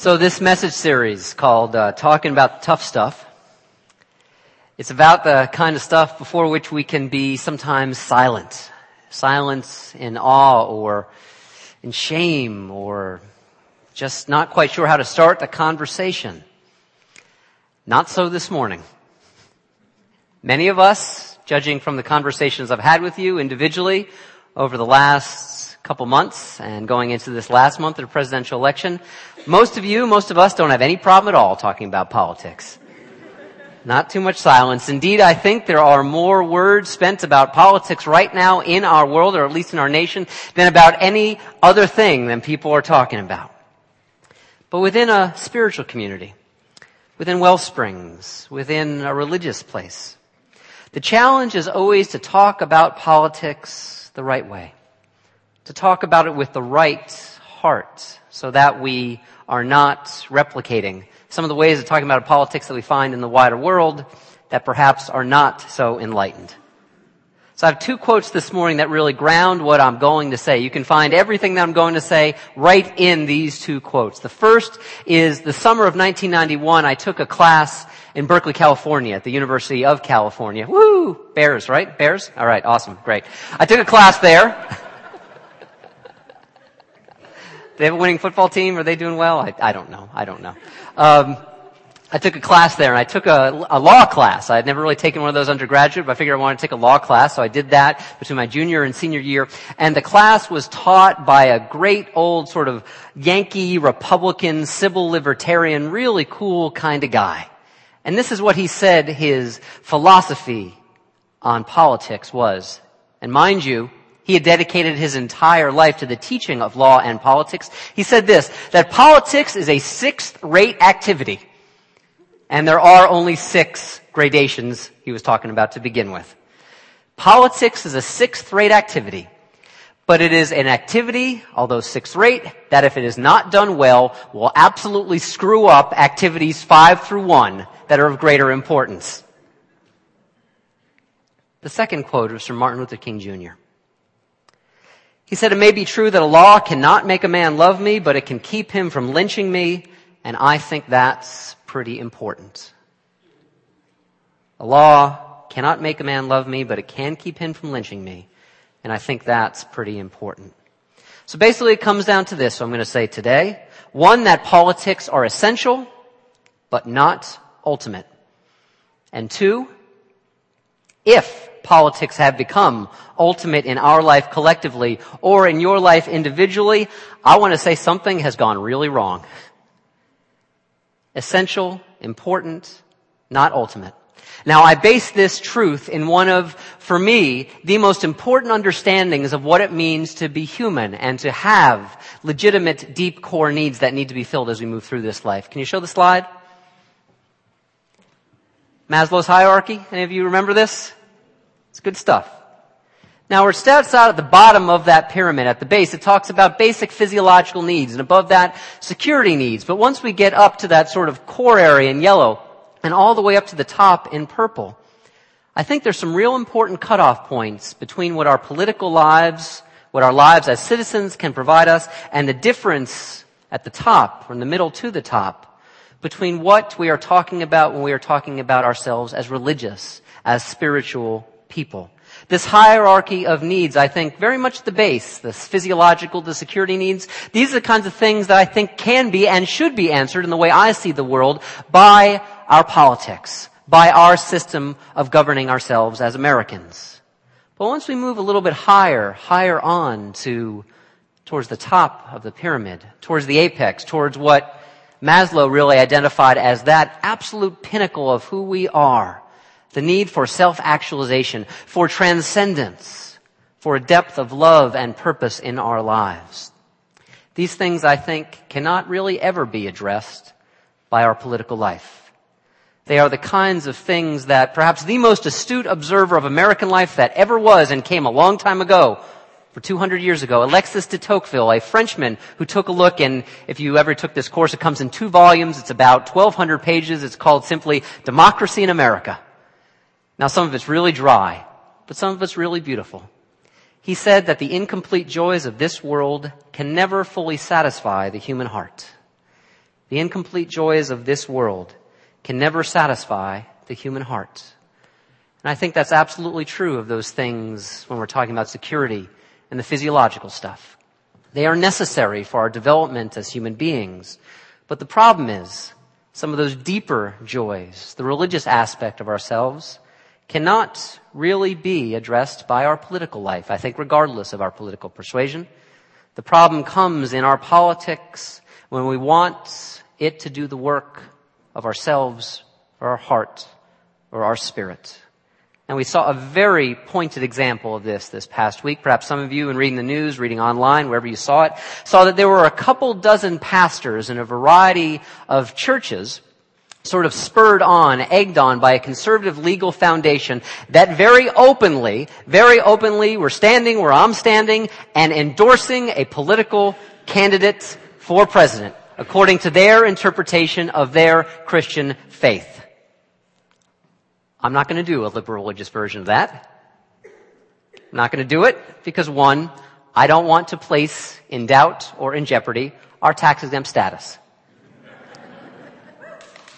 So this message series called uh, Talking About Tough Stuff, it's about the kind of stuff before which we can be sometimes silent. Silence in awe or in shame or just not quite sure how to start the conversation. Not so this morning. Many of us, judging from the conversations I've had with you individually over the last couple months and going into this last month of the presidential election, most of you, most of us don't have any problem at all talking about politics. Not too much silence. Indeed, I think there are more words spent about politics right now in our world, or at least in our nation, than about any other thing than people are talking about. But within a spiritual community, within Wellsprings, within a religious place, the challenge is always to talk about politics the right way. To talk about it with the right heart, so that we are not replicating some of the ways of talking about politics that we find in the wider world that perhaps are not so enlightened. So I have two quotes this morning that really ground what I'm going to say. You can find everything that I'm going to say right in these two quotes. The first is the summer of 1991, I took a class in Berkeley, California at the University of California. Woo! Bears, right? Bears? Alright, awesome, great. I took a class there. they have a winning football team? Are they doing well? I, I don't know. I don't know. Um, I took a class there and I took a, a, law class. I had never really taken one of those undergraduate, but I figured I wanted to take a law class, so I did that between my junior and senior year. And the class was taught by a great old sort of Yankee Republican civil libertarian, really cool kind of guy. And this is what he said his philosophy on politics was. And mind you, he had dedicated his entire life to the teaching of law and politics. He said this, that politics is a sixth rate activity. And there are only six gradations he was talking about to begin with. Politics is a sixth rate activity, but it is an activity, although sixth rate, that if it is not done well, will absolutely screw up activities five through one that are of greater importance. The second quote was from Martin Luther King Jr. He said, it may be true that a law cannot make a man love me, but it can keep him from lynching me, and I think that's pretty important. A law cannot make a man love me, but it can keep him from lynching me, and I think that's pretty important. So basically it comes down to this, so I'm going to say today. One, that politics are essential, but not ultimate. And two, if politics have become ultimate in our life collectively or in your life individually, I want to say something has gone really wrong. Essential, important, not ultimate. Now I base this truth in one of, for me, the most important understandings of what it means to be human and to have legitimate deep core needs that need to be filled as we move through this life. Can you show the slide? Maslow's hierarchy. Any of you remember this? It's good stuff. Now we're out at the bottom of that pyramid at the base. It talks about basic physiological needs and above that security needs. But once we get up to that sort of core area in yellow and all the way up to the top in purple, I think there's some real important cutoff points between what our political lives, what our lives as citizens can provide us and the difference at the top, from the middle to the top, between what we are talking about when we are talking about ourselves as religious, as spiritual people. This hierarchy of needs, I think, very much the base, the physiological, the security needs. These are the kinds of things that I think can be and should be answered in the way I see the world by our politics, by our system of governing ourselves as Americans. But once we move a little bit higher, higher on to, towards the top of the pyramid, towards the apex, towards what Maslow really identified as that absolute pinnacle of who we are, the need for self-actualization, for transcendence, for a depth of love and purpose in our lives. These things, I think, cannot really ever be addressed by our political life. They are the kinds of things that perhaps the most astute observer of American life that ever was and came a long time ago, for 200 years ago, Alexis de Tocqueville, a Frenchman who took a look and if you ever took this course, it comes in two volumes. It's about 1200 pages. It's called simply Democracy in America. Now some of it's really dry, but some of it's really beautiful. He said that the incomplete joys of this world can never fully satisfy the human heart. the incomplete joys of this world can never satisfy the human heart. And I think that's absolutely true of those things when we're talking about security and the physiological stuff. They are necessary for our development as human beings. But the problem is, some of those deeper joys, the religious aspect of ourselves, cannot really be addressed by our political life, I think regardless of our political persuasion. The problem comes in our politics when we want it to do the work of ourselves or our heart or our spirit. And we saw a very pointed example of this this past week. Perhaps some of you in reading the news, reading online, wherever you saw it, saw that there were a couple dozen pastors in a variety of churches sort of spurred on, egged on by a conservative legal foundation that very openly, very openly were standing where I'm standing and endorsing a political candidate for president according to their interpretation of their Christian faith. I'm not going to do a liberal religious version of that. I'm not going to do it because one, I don't want to place in doubt or in jeopardy our tax exempt status.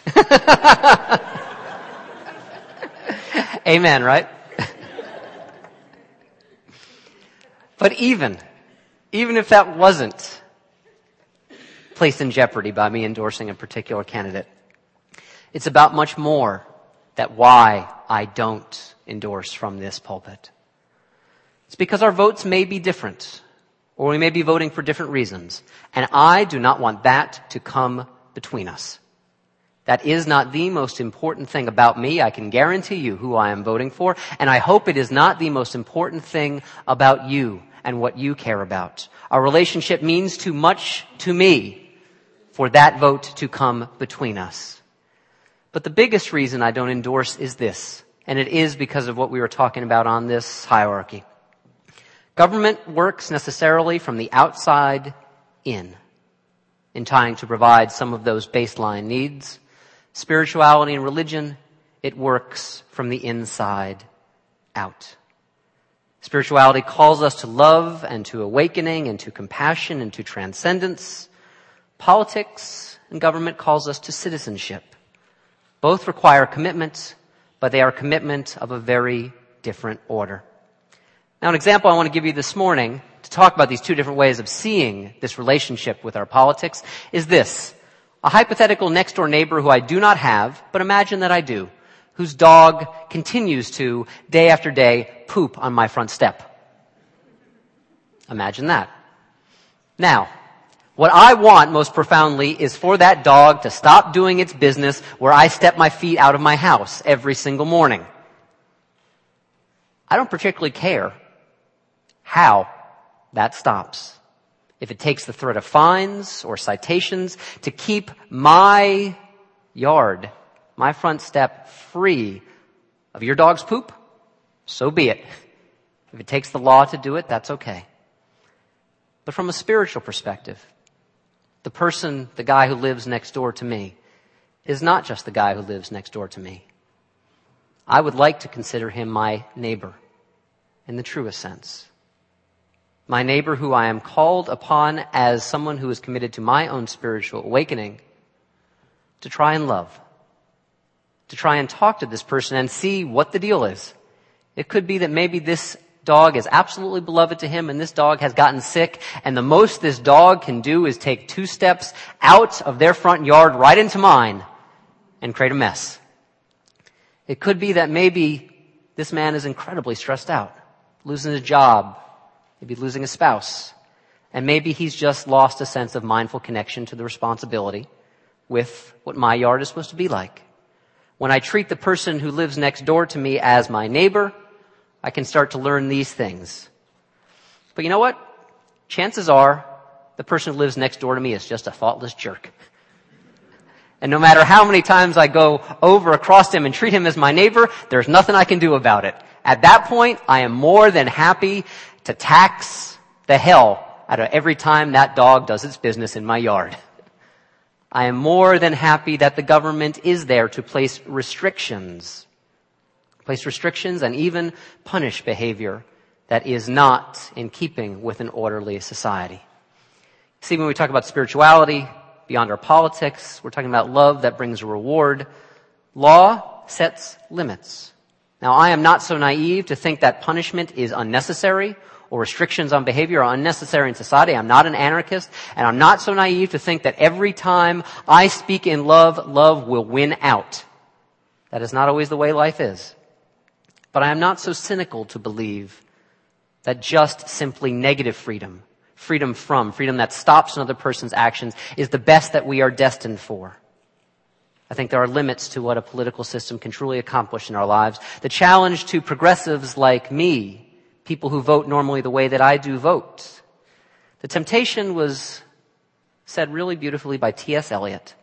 Amen, right? but even, even if that wasn't placed in jeopardy by me endorsing a particular candidate, it's about much more that why I don't endorse from this pulpit. It's because our votes may be different, or we may be voting for different reasons, and I do not want that to come between us. That is not the most important thing about me. I can guarantee you who I am voting for, and I hope it is not the most important thing about you and what you care about. Our relationship means too much to me for that vote to come between us. But the biggest reason I don't endorse is this, and it is because of what we were talking about on this hierarchy. Government works necessarily from the outside in, in trying to provide some of those baseline needs. Spirituality and religion, it works from the inside out. Spirituality calls us to love and to awakening and to compassion and to transcendence. Politics and government calls us to citizenship both require commitment, but they are commitment of a very different order. Now an example I want to give you this morning to talk about these two different ways of seeing this relationship with our politics is this. A hypothetical next door neighbor who I do not have, but imagine that I do, whose dog continues to, day after day, poop on my front step. Imagine that. Now, what I want most profoundly is for that dog to stop doing its business where I step my feet out of my house every single morning. I don't particularly care how that stops. If it takes the threat of fines or citations to keep my yard, my front step free of your dog's poop, so be it. If it takes the law to do it, that's okay. But from a spiritual perspective, the person, the guy who lives next door to me, is not just the guy who lives next door to me. I would like to consider him my neighbor in the truest sense. My neighbor who I am called upon as someone who is committed to my own spiritual awakening to try and love, to try and talk to this person and see what the deal is. It could be that maybe this dog is absolutely beloved to him and this dog has gotten sick and the most this dog can do is take two steps out of their front yard right into mine and create a mess. It could be that maybe this man is incredibly stressed out, losing his job, maybe losing a spouse, and maybe he's just lost a sense of mindful connection to the responsibility with what my yard is supposed to be like. When I treat the person who lives next door to me as my neighbor, I can start to learn these things. But you know what? Chances are the person who lives next door to me is just a thoughtless jerk. And no matter how many times I go over across him and treat him as my neighbor, there's nothing I can do about it. At that point, I am more than happy to tax the hell out of every time that dog does its business in my yard. I am more than happy that the government is there to place restrictions place restrictions, and even punish behavior that is not in keeping with an orderly society. See, when we talk about spirituality, beyond our politics. We're talking about love that brings a reward. Law sets limits. Now, I am not so naive to think that punishment is unnecessary or restrictions on behavior are unnecessary in society. I'm not an anarchist, and I'm not so naive to think that every time I speak in love, love will win out. That is not always the way life is. But I am not so cynical to believe that just simply negative freedom, freedom from, freedom that stops another person's actions, is the best that we are destined for. I think there are limits to what a political system can truly accomplish in our lives. The challenge to progressives like me, people who vote normally the way that I do vote, the temptation was said really beautifully by T.S. Eliot,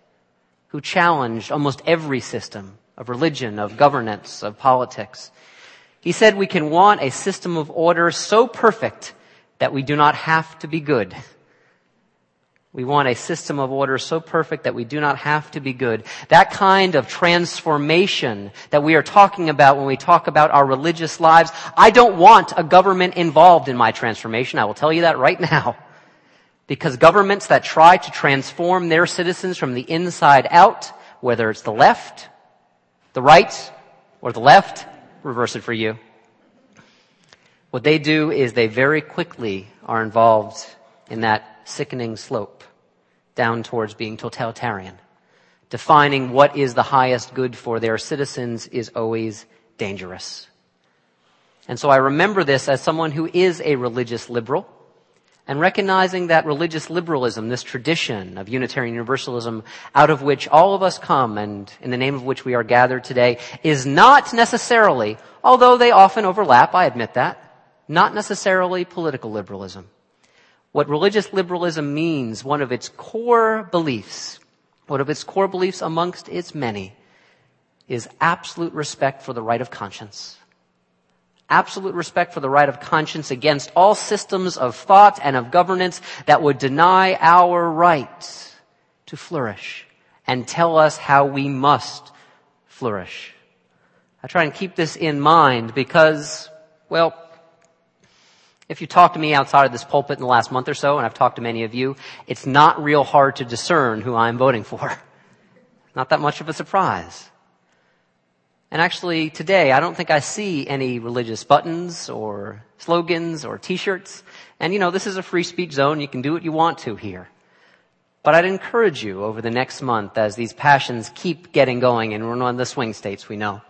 who challenged almost every system of religion, of governance, of politics. He said we can want a system of order so perfect that we do not have to be good. We want a system of order so perfect that we do not have to be good. That kind of transformation that we are talking about when we talk about our religious lives, I don't want a government involved in my transformation. I will tell you that right now. Because governments that try to transform their citizens from the inside out, whether it's the left, the right, or the left, reverse it for you. What they do is they very quickly are involved in that sickening slope down towards being totalitarian. Defining what is the highest good for their citizens is always dangerous. And so I remember this as someone who is a religious liberal and recognizing that religious liberalism, this tradition of Unitarian Universalism out of which all of us come and in the name of which we are gathered today is not necessarily, although they often overlap, I admit that, not necessarily political liberalism. What religious liberalism means, one of its core beliefs, one of its core beliefs amongst its many, is absolute respect for the right of conscience. Absolute respect for the right of conscience against all systems of thought and of governance that would deny our right to flourish and tell us how we must flourish. I try and keep this in mind because, well, if you talk to me outside of this pulpit in the last month or so, and I've talked to many of you, it's not real hard to discern who I'm voting for. Not that much of a surprise. And actually today, I don't think I see any religious buttons or slogans or t-shirts. And you know, this is a free speech zone. You can do what you want to here. But I'd encourage you over the next month as these passions keep getting going and we're one of the swing states we know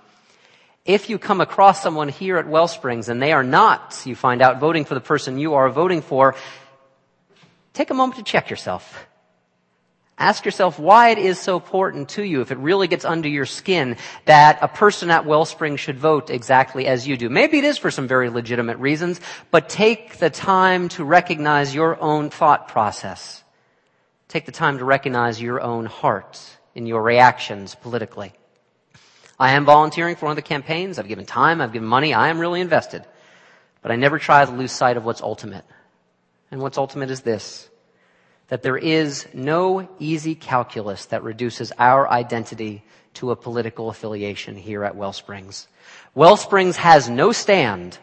if you come across someone here at Wellsprings and they are not, you find out, voting for the person you are voting for, take a moment to check yourself. Ask yourself why it is so important to you, if it really gets under your skin, that a person at Wellspring should vote exactly as you do. Maybe it is for some very legitimate reasons, but take the time to recognize your own thought process. Take the time to recognize your own heart in your reactions politically. I am volunteering for one of the campaigns. I've given time. I've given money. I am really invested. But I never try to lose sight of what's ultimate. And what's ultimate is this. That there is no easy calculus that reduces our identity to a political affiliation here at Wellsprings. Wellsprings has no stand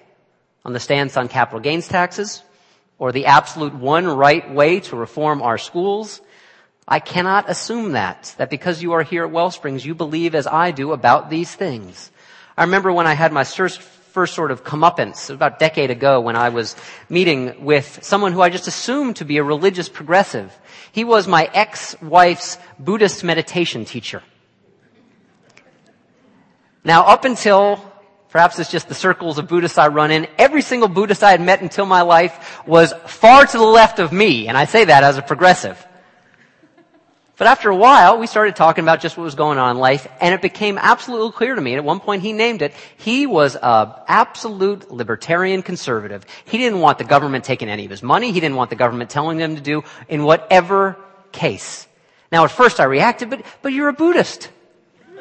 on the stance on capital gains taxes or the absolute one right way to reform our schools I cannot assume that, that because you are here at Wellsprings, you believe as I do about these things. I remember when I had my first, first sort of comeuppance about a decade ago when I was meeting with someone who I just assumed to be a religious progressive. He was my ex-wife's Buddhist meditation teacher. Now up until Perhaps it's just the circles of Buddhists I run in. Every single Buddhist I had met until my life was far to the left of me, and I say that as a progressive. But after a while, we started talking about just what was going on in life, and it became absolutely clear to me, and at one point he named it, he was an absolute libertarian conservative. He didn't want the government taking any of his money, he didn't want the government telling them to do in whatever case. Now at first I reacted, but, but you're a Buddhist.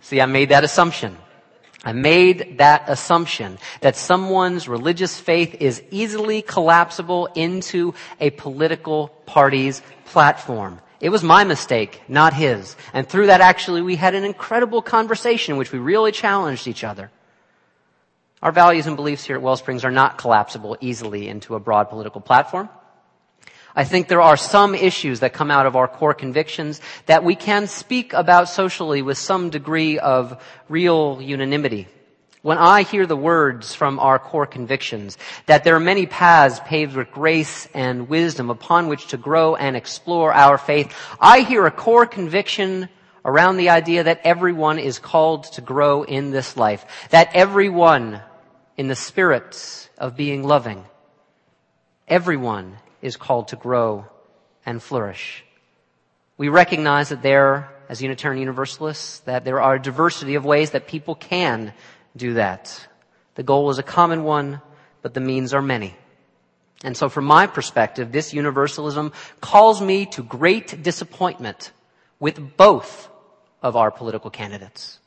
See, I made that assumption. I made that assumption that someone's religious faith is easily collapsible into a political party's platform. It was my mistake, not his. And through that actually we had an incredible conversation in which we really challenged each other. Our values and beliefs here at Wellsprings are not collapsible easily into a broad political platform. I think there are some issues that come out of our core convictions that we can speak about socially with some degree of real unanimity. When I hear the words from our core convictions that there are many paths paved with grace and wisdom upon which to grow and explore our faith, I hear a core conviction around the idea that everyone is called to grow in this life, that everyone in the spirit of being loving, everyone is called to grow and flourish. We recognize that there, as Unitarian Universalists, that there are a diversity of ways that people can do that. The goal is a common one, but the means are many. And so from my perspective, this universalism calls me to great disappointment with both of our political candidates.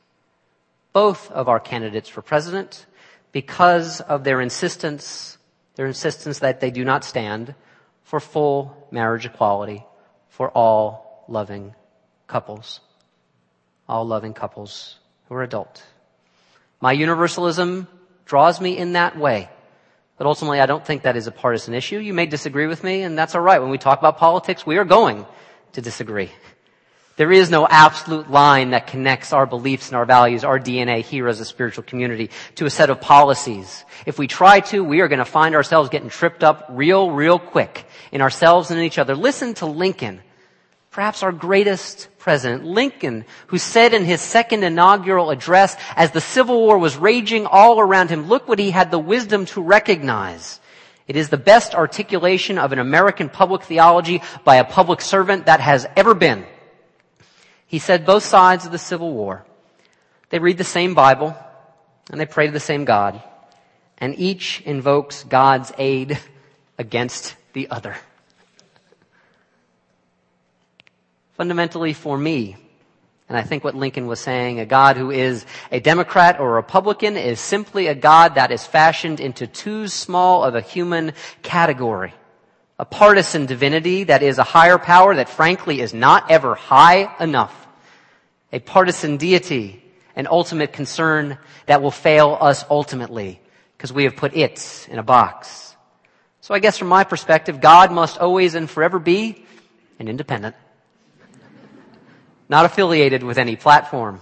Both of our candidates for president because of their insistence, their insistence that they do not stand for full marriage equality for all loving couples. All loving couples who are adult. My universalism draws me in that way. But ultimately, I don't think that is a partisan issue. You may disagree with me, and that's alright. When we talk about politics, we are going to disagree. There is no absolute line that connects our beliefs and our values, our DNA here as a spiritual community to a set of policies. If we try to, we are going to find ourselves getting tripped up real, real quick in ourselves and in each other. Listen to Lincoln perhaps our greatest president, Lincoln, who said in his second inaugural address as the Civil War was raging all around him, look what he had the wisdom to recognize. It is the best articulation of an American public theology by a public servant that has ever been. He said both sides of the Civil War, they read the same Bible and they pray to the same God and each invokes God's aid against the other. fundamentally for me. And I think what Lincoln was saying, a God who is a Democrat or a Republican is simply a God that is fashioned into too small of a human category. A partisan divinity that is a higher power that frankly is not ever high enough. A partisan deity, an ultimate concern that will fail us ultimately because we have put it in a box. So I guess from my perspective, God must always and forever be an independent not affiliated with any platform.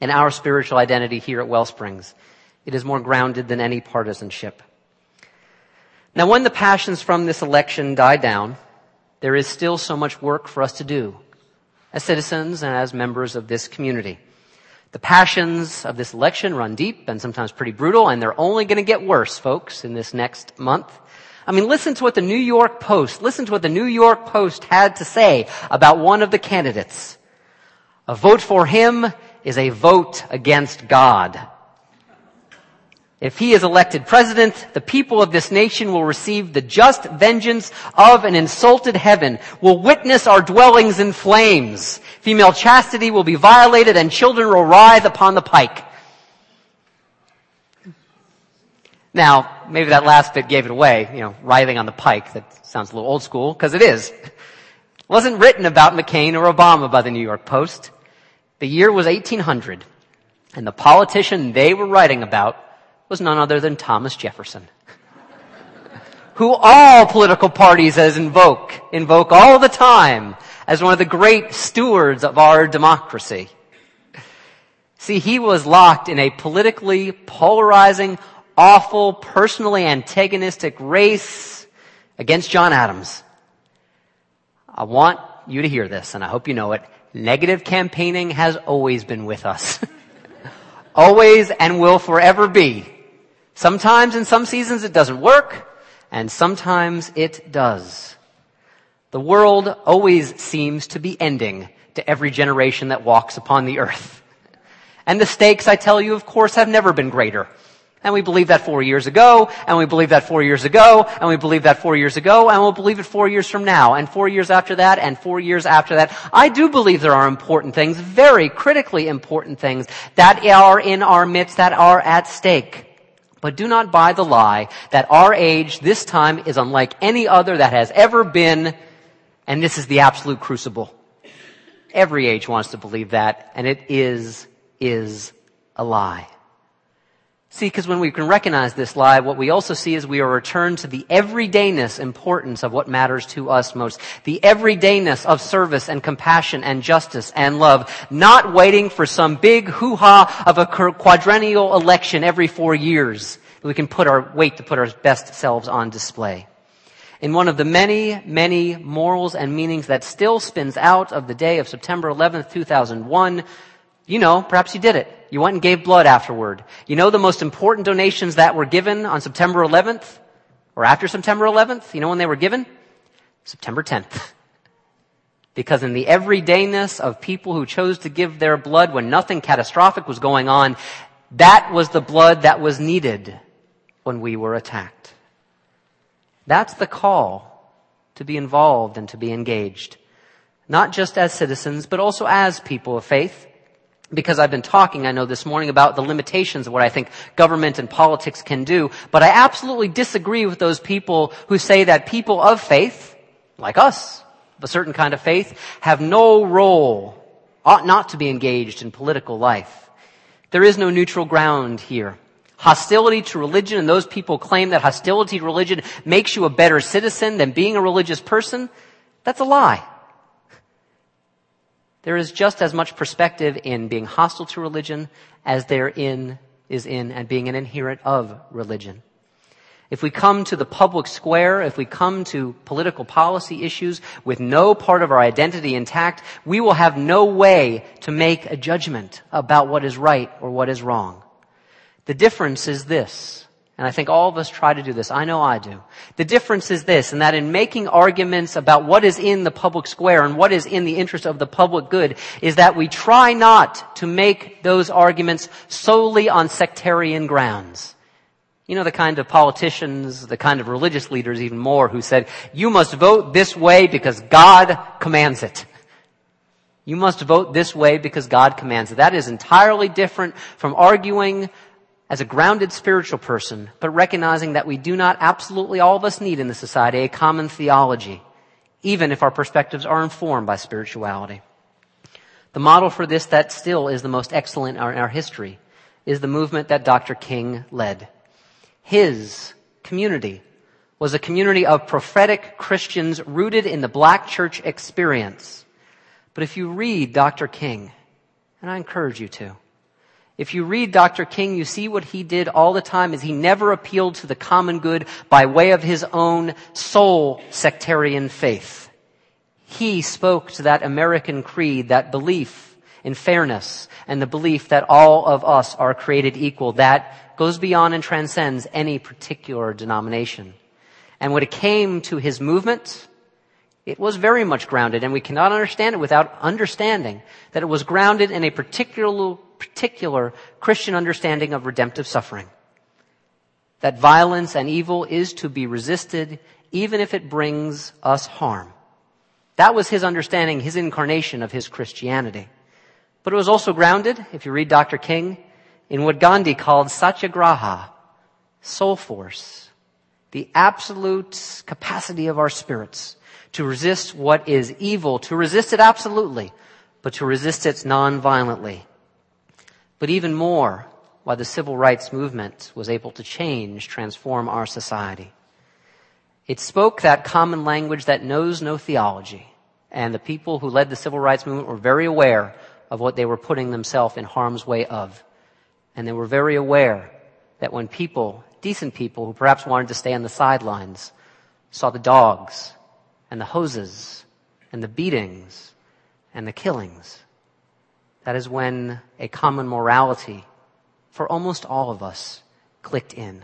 In our spiritual identity here at Wellsprings, it is more grounded than any partisanship. Now, when the passions from this election die down, there is still so much work for us to do as citizens and as members of this community. The passions of this election run deep and sometimes pretty brutal, and they're only going to get worse, folks, in this next month. I mean, listen to what the New York Post, listen to what the New York Post had to say about one of the candidates. A vote for him is a vote against God. If he is elected president, the people of this nation will receive the just vengeance of an insulted heaven, will witness our dwellings in flames. Female chastity will be violated and children will writhe upon the pike. Now, maybe that last bit gave it away, you know, writhing on the pike. That sounds a little old school, because it is. It wasn't written about McCain or Obama by the New York Post. The year was 1800, and the politician they were writing about was none other than Thomas Jefferson. who all political parties as invoke, invoke all the time as one of the great stewards of our democracy. See, he was locked in a politically polarizing, awful, personally antagonistic race against John Adams. I want you to hear this, and I hope you know it. Negative campaigning has always been with us. always and will forever be. Sometimes in some seasons it doesn't work, and sometimes it does. The world always seems to be ending to every generation that walks upon the earth. And the stakes, I tell you, of course, have never been greater. And we believe that four years ago, and we believe that four years ago, and we believe that four years ago, and we'll believe it four years from now, and four years after that, and four years after that. I do believe there are important things, very critically important things, that are in our midst, that are at stake. But do not buy the lie that our age this time is unlike any other that has ever been, and this is the absolute crucible. Every age wants to believe that, and it is, is a lie. See, because when we can recognize this lie, what we also see is we are returned to the everydayness importance of what matters to us most. The everydayness of service and compassion and justice and love. Not waiting for some big hoo-ha of a quadrennial election every four years. We can put our, wait to put our best selves on display. In one of the many, many morals and meanings that still spins out of the day of September 11th, 2001, you know, perhaps you did it. You went and gave blood afterward. You know the most important donations that were given on September 11th? Or after September 11th? You know when they were given? September 10th. Because in the everydayness of people who chose to give their blood when nothing catastrophic was going on, that was the blood that was needed when we were attacked. That's the call to be involved and to be engaged. Not just as citizens, but also as people of faith because I've been talking, I know this morning about the limitations of what I think government and politics can do, but I absolutely disagree with those people who say that people of faith, like us, of a certain kind of faith, have no role, ought not to be engaged in political life. There is no neutral ground here. Hostility to religion, and those people claim that hostility to religion makes you a better citizen than being a religious person, that's a lie. There is just as much perspective in being hostile to religion as there in, is in and being an adherent of religion. If we come to the public square, if we come to political policy issues with no part of our identity intact, we will have no way to make a judgment about what is right or what is wrong. The difference is this. And I think all of us try to do this. I know I do. The difference is this, and that in making arguments about what is in the public square and what is in the interest of the public good, is that we try not to make those arguments solely on sectarian grounds. You know, the kind of politicians, the kind of religious leaders even more who said, you must vote this way because God commands it. You must vote this way because God commands it. That is entirely different from arguing as a grounded spiritual person, but recognizing that we do not absolutely all of us need in the society a common theology, even if our perspectives are informed by spirituality. The model for this that still is the most excellent in our, history is the movement that Dr. King led. His community was a community of prophetic Christians rooted in the black church experience. But if you read Dr. King, and I encourage you to, if you read Dr. King, you see what he did all the time is he never appealed to the common good by way of his own sole sectarian faith. He spoke to that American creed, that belief in fairness and the belief that all of us are created equal that goes beyond and transcends any particular denomination. And when it came to his movement, it was very much grounded, and we cannot understand it without understanding that it was grounded in a particular particular Christian understanding of redemptive suffering. That violence and evil is to be resisted even if it brings us harm. That was his understanding, his incarnation of his Christianity. But it was also grounded, if you read Dr. King, in what Gandhi called satyagraha, soul force, the absolute capacity of our spirits to resist what is evil, to resist it absolutely, but to resist it non-violently. But even more, why the civil rights movement was able to change, transform our society. It spoke that common language that knows no theology. And the people who led the civil rights movement were very aware of what they were putting themselves in harm's way of. And they were very aware that when people, decent people who perhaps wanted to stay on the sidelines, saw the dogs and the hoses and the beatings and the killings, that is when a common morality for almost all of us clicked in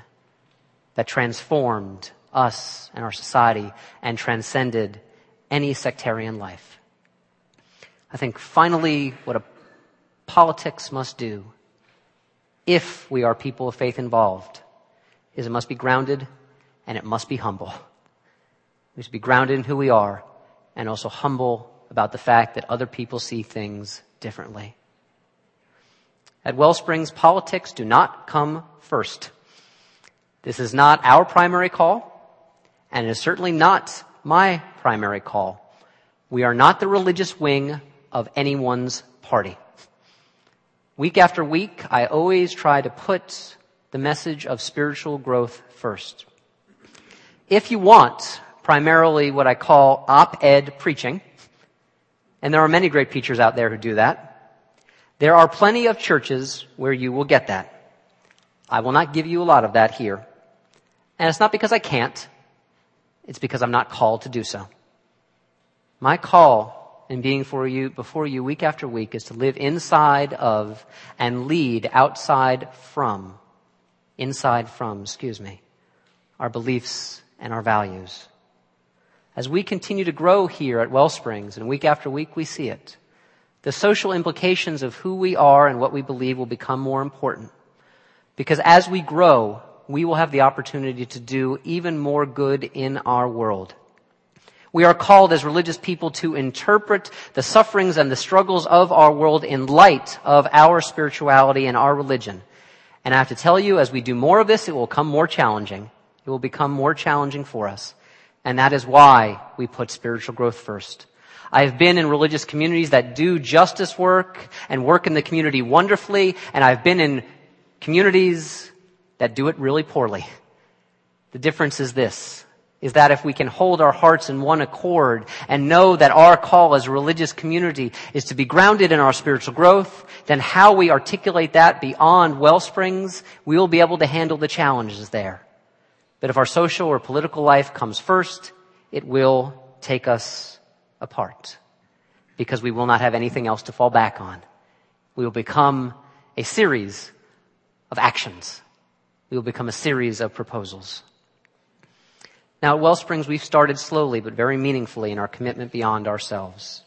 that transformed us and our society and transcended any sectarian life. I think finally what a politics must do if we are people of faith involved is it must be grounded and it must be humble. We must be grounded in who we are and also humble about the fact that other people see things differently. At Wellsprings, politics do not come first. This is not our primary call, and it is certainly not my primary call. We are not the religious wing of anyone's party. Week after week, I always try to put the message of spiritual growth first. If you want primarily what I call op-ed preaching, and there are many great preachers out there who do that, there are plenty of churches where you will get that. I will not give you a lot of that here. And it's not because I can't. It's because I'm not called to do so. My call in being for you, before you week after week is to live inside of and lead outside from, inside from, excuse me, our beliefs and our values. As we continue to grow here at Wellsprings and week after week we see it, the social implications of who we are and what we believe will become more important. Because as we grow, we will have the opportunity to do even more good in our world. We are called as religious people to interpret the sufferings and the struggles of our world in light of our spirituality and our religion. And I have to tell you, as we do more of this, it will become more challenging. It will become more challenging for us. And that is why we put spiritual growth first. I have been in religious communities that do justice work and work in the community wonderfully, and I've been in communities that do it really poorly. The difference is this, is that if we can hold our hearts in one accord and know that our call as a religious community is to be grounded in our spiritual growth, then how we articulate that beyond wellsprings, we will be able to handle the challenges there. But if our social or political life comes first, it will take us apart because we will not have anything else to fall back on. We will become a series of actions we will become a series of proposals. Now at Wellsprings, we've started slowly but very meaningfully in our commitment beyond ourselves.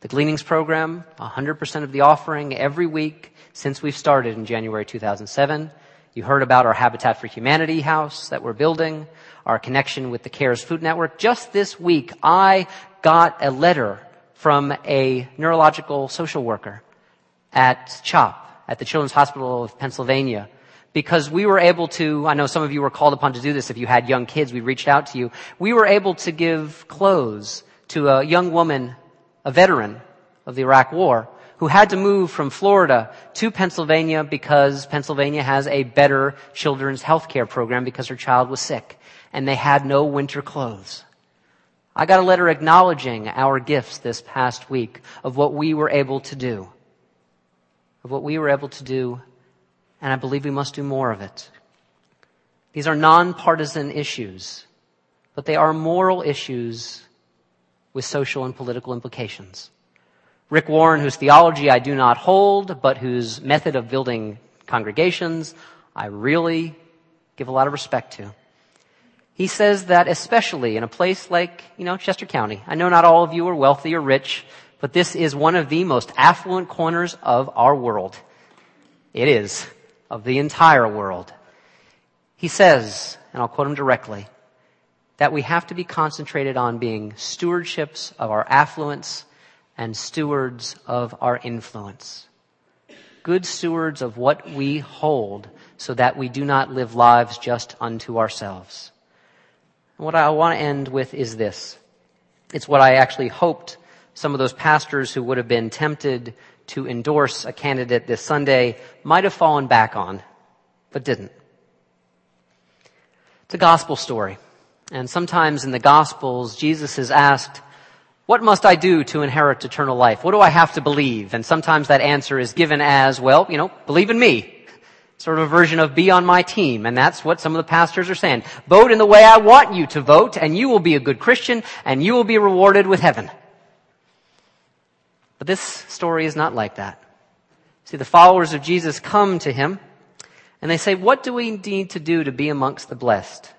The Gleanings program, 100% of the offering every week since we've started in January 2007. You heard about our Habitat for Humanity house that we're building, our connection with the CARES Food Network. Just this week, I got a letter from a neurological social worker at CHOP, at the Children's Hospital of Pennsylvania, because we were able to, I know some of you were called upon to do this if you had young kids, we reached out to you. We were able to give clothes to a young woman, a veteran of the Iraq War, who had to move from Florida to Pennsylvania because Pennsylvania has a better children's health care program because her child was sick and they had no winter clothes. I got a letter acknowledging our gifts this past week of what we were able to do. Of what we were able to do and I believe we must do more of it. These are nonpartisan issues, but they are moral issues with social and political implications. Rick Warren, whose theology I do not hold, but whose method of building congregations I really give a lot of respect to. He says that especially in a place like, you know, Chester County, I know not all of you are wealthy or rich, but this is one of the most affluent corners of our world. It is of the entire world. He says, and I'll quote him directly, that we have to be concentrated on being stewardships of our affluence and stewards of our influence. Good stewards of what we hold so that we do not live lives just unto ourselves. And what I want to end with is this. It's what I actually hoped some of those pastors who would have been tempted to endorse a candidate this Sunday might have fallen back on, but didn't. It's a gospel story. And sometimes in the gospels, Jesus is asked, what must I do to inherit eternal life? What do I have to believe? And sometimes that answer is given as, well, you know, believe in me. Sort of a version of be on my team. And that's what some of the pastors are saying. Vote in the way I want you to vote and you will be a good Christian and you will be rewarded with heaven. But this story is not like that. See, the followers of Jesus come to him and they say, what do we need to do to be amongst the blessed?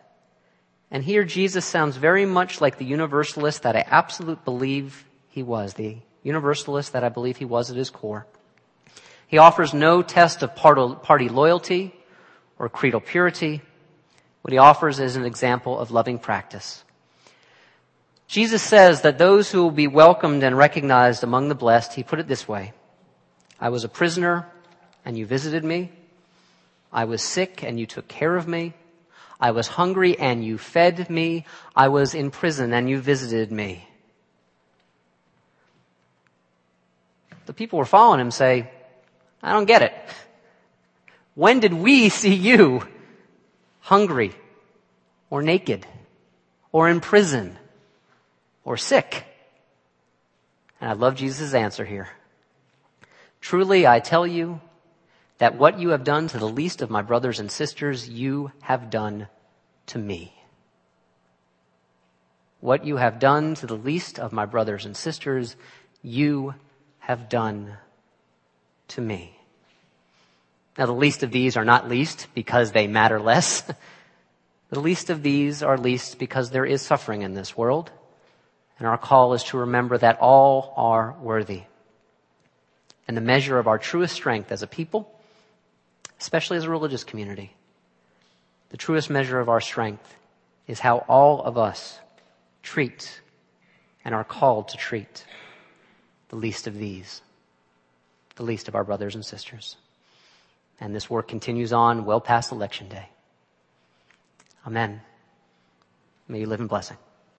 And here Jesus sounds very much like the universalist that I absolutely believe he was, the universalist that I believe he was at his core. He offers no test of party loyalty or creedal purity. What he offers is an example of loving practice. Jesus says that those who will be welcomed and recognized among the blessed, he put it this way. I was a prisoner and you visited me. I was sick and you took care of me. I was hungry and you fed me. I was in prison and you visited me. The people were following him say, I don't get it. When did we see you hungry or naked or in prison or sick? And I love Jesus' answer here. Truly, I tell you that what you have done to the least of my brothers and sisters, you have done to me. What you have done to the least of my brothers and sisters, you have done to me. Now the least of these are not least because they matter less. the least of these are least because there is suffering in this world. And our call is to remember that all are worthy. And the measure of our truest strength as a people, especially as a religious community, the truest measure of our strength is how all of us treat and are called to treat the least of these, the least of our brothers and sisters. And this work continues on well past election day. Amen. May you live in blessing.